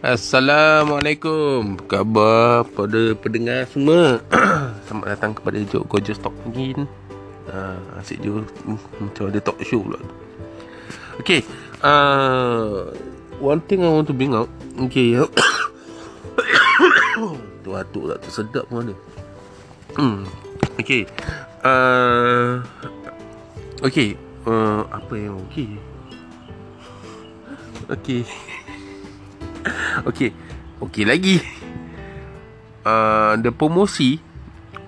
Assalamualaikum. Khabar pada pendengar semua? Selamat datang kepada Jok Gorgeous Talk again uh, Asyik je uh, Macam ada talk show pula Okay uh, One thing I want to bring out. Okay Tu atuk tak tersedap pun ada. Hmm. Okay uh, Okay uh, Apa yang okay Okay Okay Okay lagi. Uh, The promosi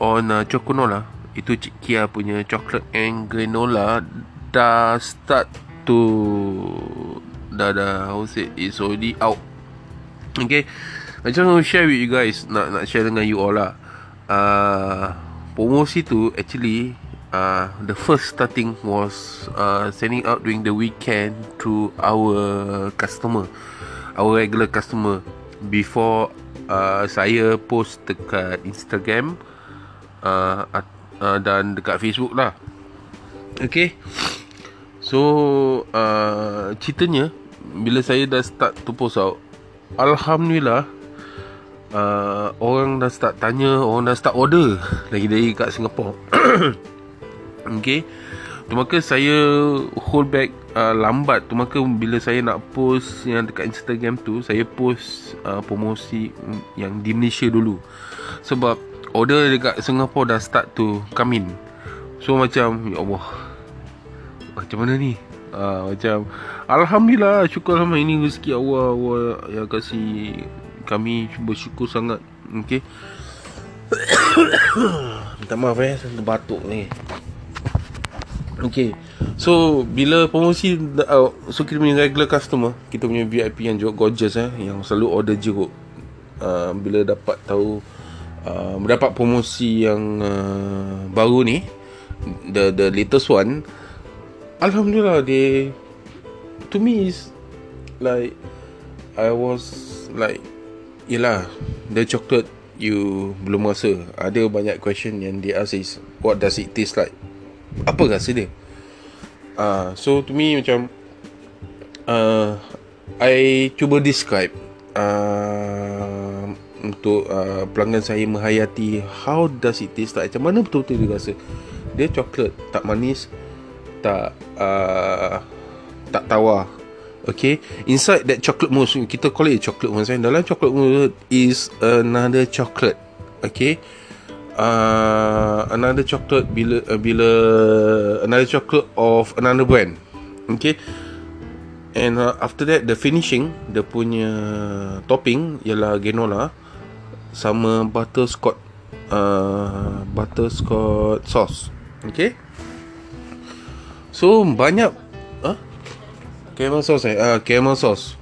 On uh, Choconola. Itu Cik Kia punya Chocolate and granola Dah start to Dah dah How say It's already out. Okay I just want to share with you guys Nak nak share dengan you all lah. Uh, Promosi tu Actually uh, The first starting was uh, Sending out during the weekend To our customer our regular customer before uh, saya post dekat Instagram uh, uh, dan dekat Facebook lah. Okay. So uh, ceritanya bila saya dah start to post out, alhamdulillah uh, orang dah start tanya, orang dah start order lagi dari kat Singapore. okay. Tu maka saya hold back uh, lambat tu maka bila saya nak post yang dekat Instagram tu saya post uh, promosi yang di Malaysia dulu. Sebab order dekat Singapore dah start to come in. So macam ya Allah. Macam mana ni? Uh, macam Alhamdulillah syukur sama ini rezeki Allah Allah yang kasih kami bersyukur sangat. Okay. Minta maaf eh, batuk ni. Okay So Bila promosi uh, So kita punya regular customer Kita punya VIP yang juga gorgeous eh Yang selalu order jeruk. Uh, Bila dapat tahu uh, Mendapat promosi yang uh, Baru ni The the latest one Alhamdulillah They To me is Like I was Like Yelah The chocolate You Belum rasa. Ada banyak question Yang they ask is What does it taste like? Apa rasa dia uh, so to me macam uh, I cuba describe uh, untuk uh, pelanggan saya menghayati how does it taste like macam mana betul-betul dia rasa. Dia coklat tak manis tak uh, tak tawar Okay? Inside that chocolate mousse Kita call it chocolate mousse Dalam chocolate mousse Is another chocolate Okay uh, another chocolate bila uh, bila another chocolate of another brand. Okay. And uh, after that the finishing the punya topping ialah granola sama butterscotch uh, butterscotch sauce. Okay. So banyak huh? caramel sauce eh? Uh, caramel sauce.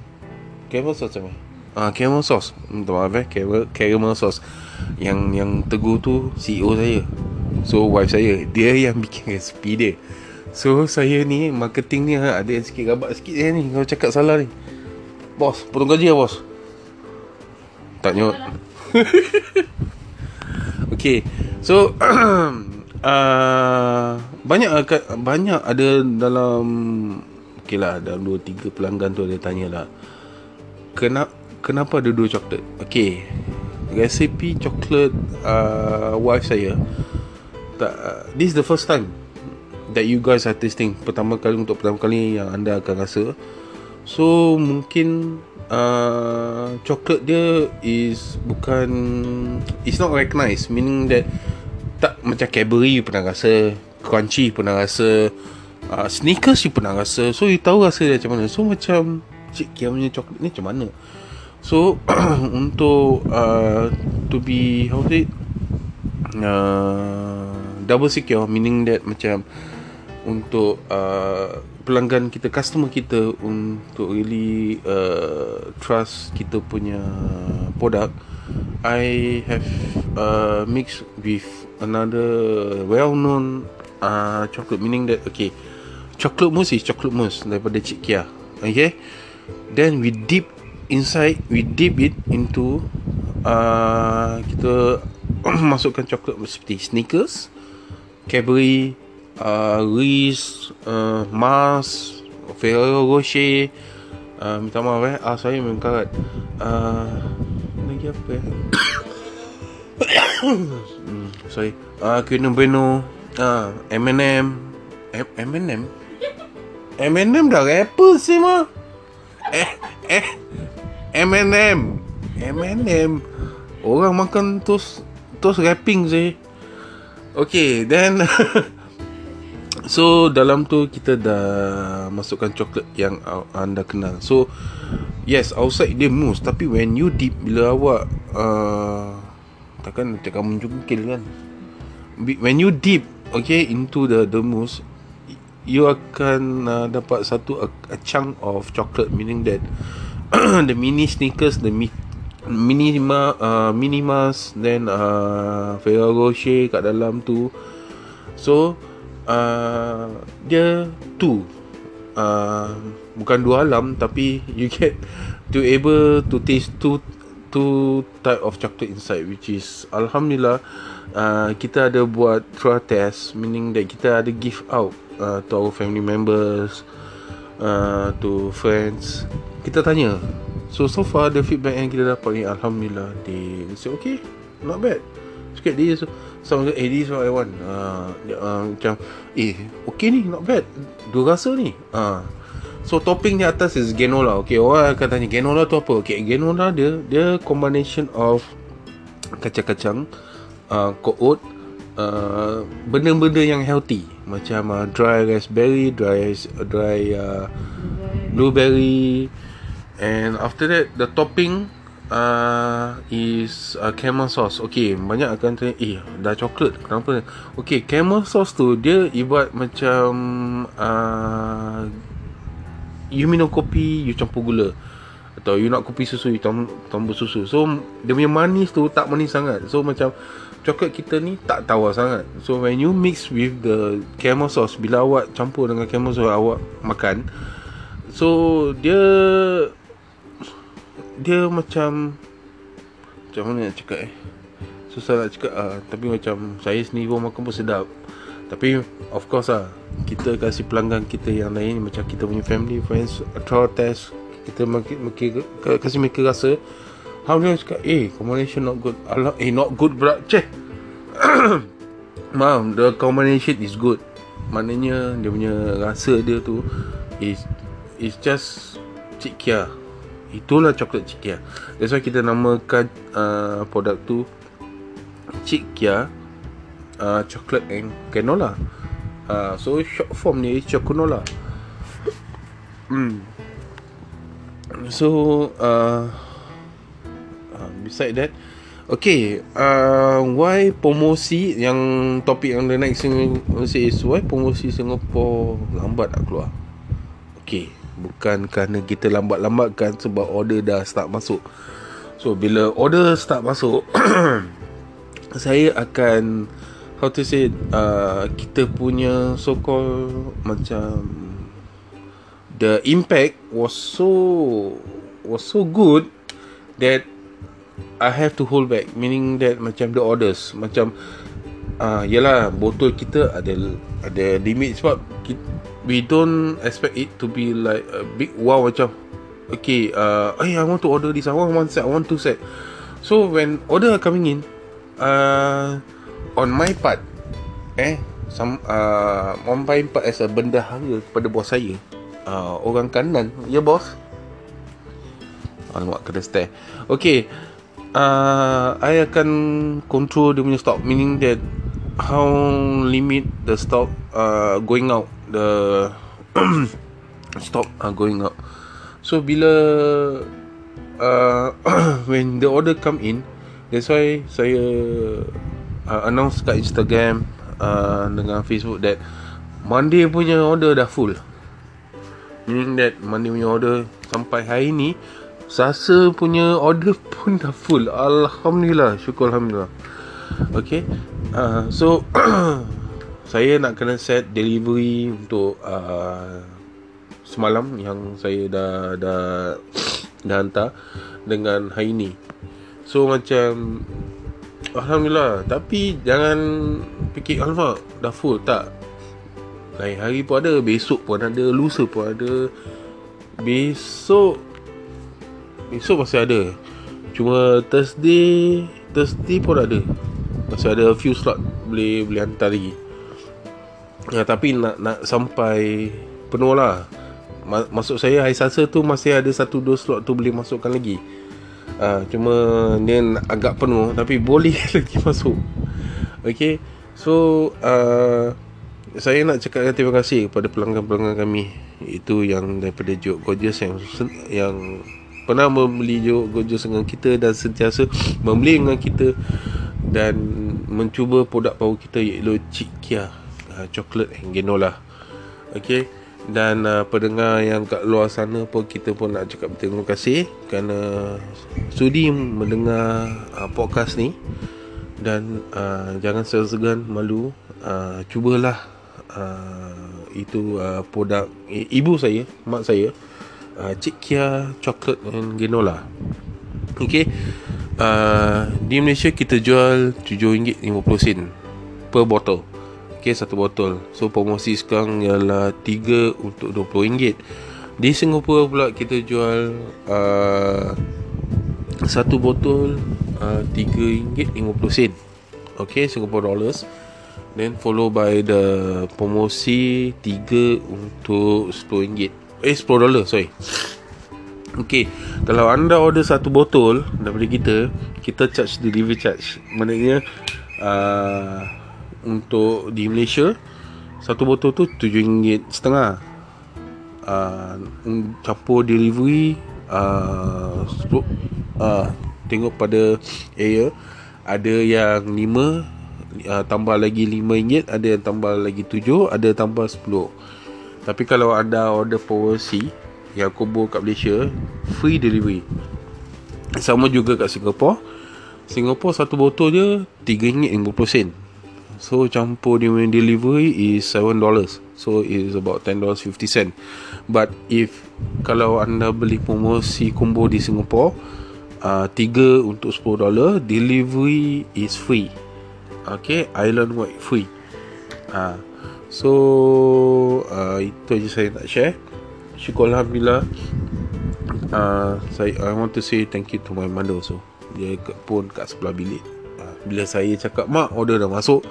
Caramel sauce apa Ah, uh, caramel sauce. Minta maaf eh, caramel, caramel sauce. Yang yang tegur tu CEO saya. So wife saya. Dia yang bikin resipi dia. So saya ni marketing ni ha, ada sikit rabat sikit je ni. Kalau cakap salah ni. Bos potong gaji lah bos. Tak nyot Okay So uh, Banyak Banyak ada dalam Okay lah Dalam 2-3 pelanggan tu Ada tanya lah. Kenapa Kenapa ada dua coklat? Okay resipi coklat uh, wife saya. Tak, uh, this is the first time that you guys are tasting. Pertama kali untuk pertama kali yang anda akan rasa. So mungkin uh, coklat dia is bukan it's not recognized. Meaning that tak macam Cadbury you pernah rasa Crunchy pernah rasa uh, Snickers you pernah rasa. So you tahu rasa dia macam mana. So macam Cik Kia punya coklat ni macam mana So untuk uh, to be how to say uh, double secure meaning that macam untuk uh, pelanggan kita customer kita untuk really uh, trust kita punya produk I have uh, mixed with another well known uh, chocolate meaning that okay chocolate mousse is chocolate mousse daripada Cik Kia okay? Then we dip inside we dip it into uh, kita masukkan coklat seperti Snickers, Cadbury, uh, Reese, uh, Mars, Ferrero Rocher, uh, Minta maaf eh. Ah, Saya memang karat. Uh, Lagi apa eh? Hmm, Sorry. Uh, Kena Beno uh, M&M M- M&M M&M dah rapper sih mah Eh Eh M&M M&M Orang makan terus Terus rapping sih. Okay then So dalam tu kita dah masukkan coklat yang anda kenal. So yes outside dia mousse. Tapi when you dip bila awak uh, takkan macam kamu jungkil kan. When you dip okay into the the mousse you akan uh, dapat satu a, a chunk of chocolate. Meaning that the mini sneakers the mi, minima uh, minimas then uh, Ferrero Rocher kat dalam tu. So uh, dia two. Uh, bukan dua alam tapi you get to able to taste two two type of chocolate inside which is alhamdulillah uh, kita ada buat trial test meaning that kita ada give out uh, to our family members uh, to friends kita tanya so so far the feedback yang kita dapat ni alhamdulillah they say okay not bad. Sikit dia so Some eh this what I want uh, uh, Macam Eh okay ni not bad. Dua rasa ni. Uh. So topping di atas is Genola Okay orang akan tanya Genola tu apa? Okay Genola dia Dia combination of Kacang-kacang uh, Oat uh, Benda-benda yang healthy. Macam uh, dry raspberry Dry dry uh, Blueberry And after that The topping uh, is uh, caramel sauce. Okay, banyak akan tanya, eh, dah coklat, kenapa? Okay, caramel sauce tu, dia ibarat macam, uh, you minum kopi, you campur gula. Atau you nak kopi susu, you tambah susu. So, dia punya manis tu tak manis sangat. So, macam, coklat kita ni tak tawar sangat. So, when you mix with the caramel sauce, bila awak campur dengan caramel sauce, awak makan, so, dia dia macam macam mana nak cakap eh? Susah nak cakap ah tapi macam saya sendiri pun makan pun sedap. Tapi of course lah kita kasih pelanggan kita yang lain macam kita punya family friends trial test kita kasih mereka rasa how you cakap? Eh combination not good. Allah, eh not good berat ceh. Maaf the combination is good. Maknanya dia punya rasa dia tu is is just cik kia Itulah coklat Cik Kia. That's why kita namakan uh, produk tu Cik Kia uh, Chocolate and Canola. Uh, So short form ni Choconola hmm. So uh, uh, Beside that Okay uh, Why promosi Yang topik yang the next Is why promosi Singapore Lambat nak keluar? Okay Bukan kerana kita lambat-lambatkan Sebab order dah start masuk. So bila order start masuk Saya akan How to say uh, Kita punya so called Macam The impact was so Was so good That I have to hold back. Meaning that Macam the orders Macam uh, Yelah Botol kita ada Ada limit Sebab kita, we don't expect it to be like a big wow macam okay uh hey I want to order this I want one set I want two set. So when order are coming in uh on my part eh some uh on my part as a bendahara kepada bos saya uh, orang kanan ya bos? Alamak kena stare. Okay uh, I akan Control dia punya stock Meaning that How limit the stock uh, Going out the stock are going up. So bila uh, when the order come in, that's why saya uh, announce kat Instagram uh, dengan Facebook that Monday punya order dah full. Meaning that Monday punya order sampai hari ni Sasa punya order pun dah full Alhamdulillah Syukur Alhamdulillah Okay uh, So saya nak kena set delivery untuk uh, semalam yang saya dah dah dah hantar dengan hari ni. So macam alhamdulillah tapi jangan fikir alfa dah full tak. Lain hari pun ada, besok pun ada, lusa pun ada. Besok Besok masih ada Cuma Thursday Thursday pun ada Masih ada few slot Boleh boleh hantar lagi ya, Tapi nak nak sampai Penuh lah. Maksud saya hari Selasa tu Masih ada satu dua slot tu Boleh masukkan lagi. Uh, Cuma Dia agak penuh Tapi boleh lagi masuk. Okay So uh, Saya nak cakapkan terima kasih Kepada pelanggan-pelanggan kami. Itu yang daripada Jok Gorgeous Yang Yang pernah membeli Jok Gorgeous dengan kita Dan sentiasa Membeli dengan kita Dan Mencuba produk baru kita Iaitu Cik Kia uh, Chocolate and Genola Okay dan uh, pendengar yang kat luar sana pun kita pun nak cakap terima kasih kerana sudi mendengar uh, podcast ni. Dan uh, jangan segan malu. Uh, cubalah uh, itu uh, produk ibu saya mak saya uh, Cik Kia chocolate and granola okey. Uh, di Malaysia kita jual RM7.50 per botol Okay, satu botol. So promosi sekarang ialah 3 untuk RM20 Di Singapura pula kita jual uh, Satu botol uh, RM3.50 Okay, Singapore dollars. Then follow by the promosi 3 untuk RM10 Eh, $10 dollar, sorry. Okay, kalau anda order satu botol daripada kita Kita charge delivery charge. Maknanya uh, untuk di Malaysia satu botol tu RM7 setengah. Uh, campur delivery uh, uh, tengok pada area ada yang 5 uh, tambah lagi RM5 ada yang tambah lagi 7 ada tambah 10 tapi kalau anda order promosi yang combo kat Malaysia free delivery. Sama juga kat Singapore. Singapore satu botol je RM3.50 So campur dia punya delivery is $7 So is about $10.50 But if Kalau anda beli promosi combo di Singapore uh, 3 untuk $10 Delivery is free. Okay Island wide free. Uh, So uh, Itu je saya nak share. Syukur Alhamdulillah. Uh, saya, I want to say thank you to my mother also. Dia pun kat sebelah bilik bila saya cakap mak order dah masuk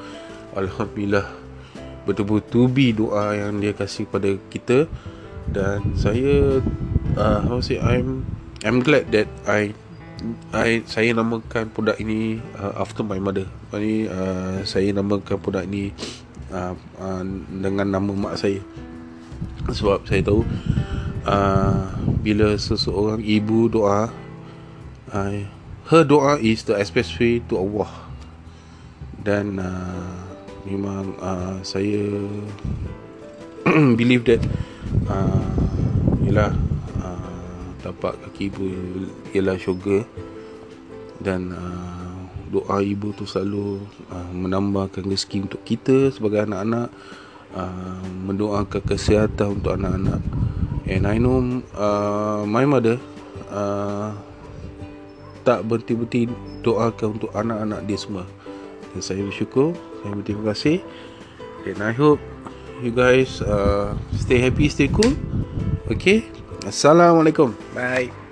alhamdulillah betul-betul bi doa yang dia kasih kepada kita dan saya uh, how say I'm I'm glad that I I saya namakan produk ini uh, after my mother. Ini uh, saya namakan produk ini uh, uh, dengan nama mak saya. Sebab saya tahu uh, bila seseorang ibu doa uh, her doa is the express way to Allah. Dan uh, memang uh, saya believe that uh, ialah uh, tapak kaki ibu ialah syurga. Dan uh, doa ibu tu selalu uh, menambahkan rezeki untuk kita sebagai anak-anak. Uh, mendoakan kesihatan untuk anak-anak. And I know uh, my mother uh, tak berhenti-henti doakan untuk anak-anak dia semua. Dan saya bersyukur saya berterima kasih. And I hope you guys uh, stay happy stay cool. Okay assalamualaikum. Bye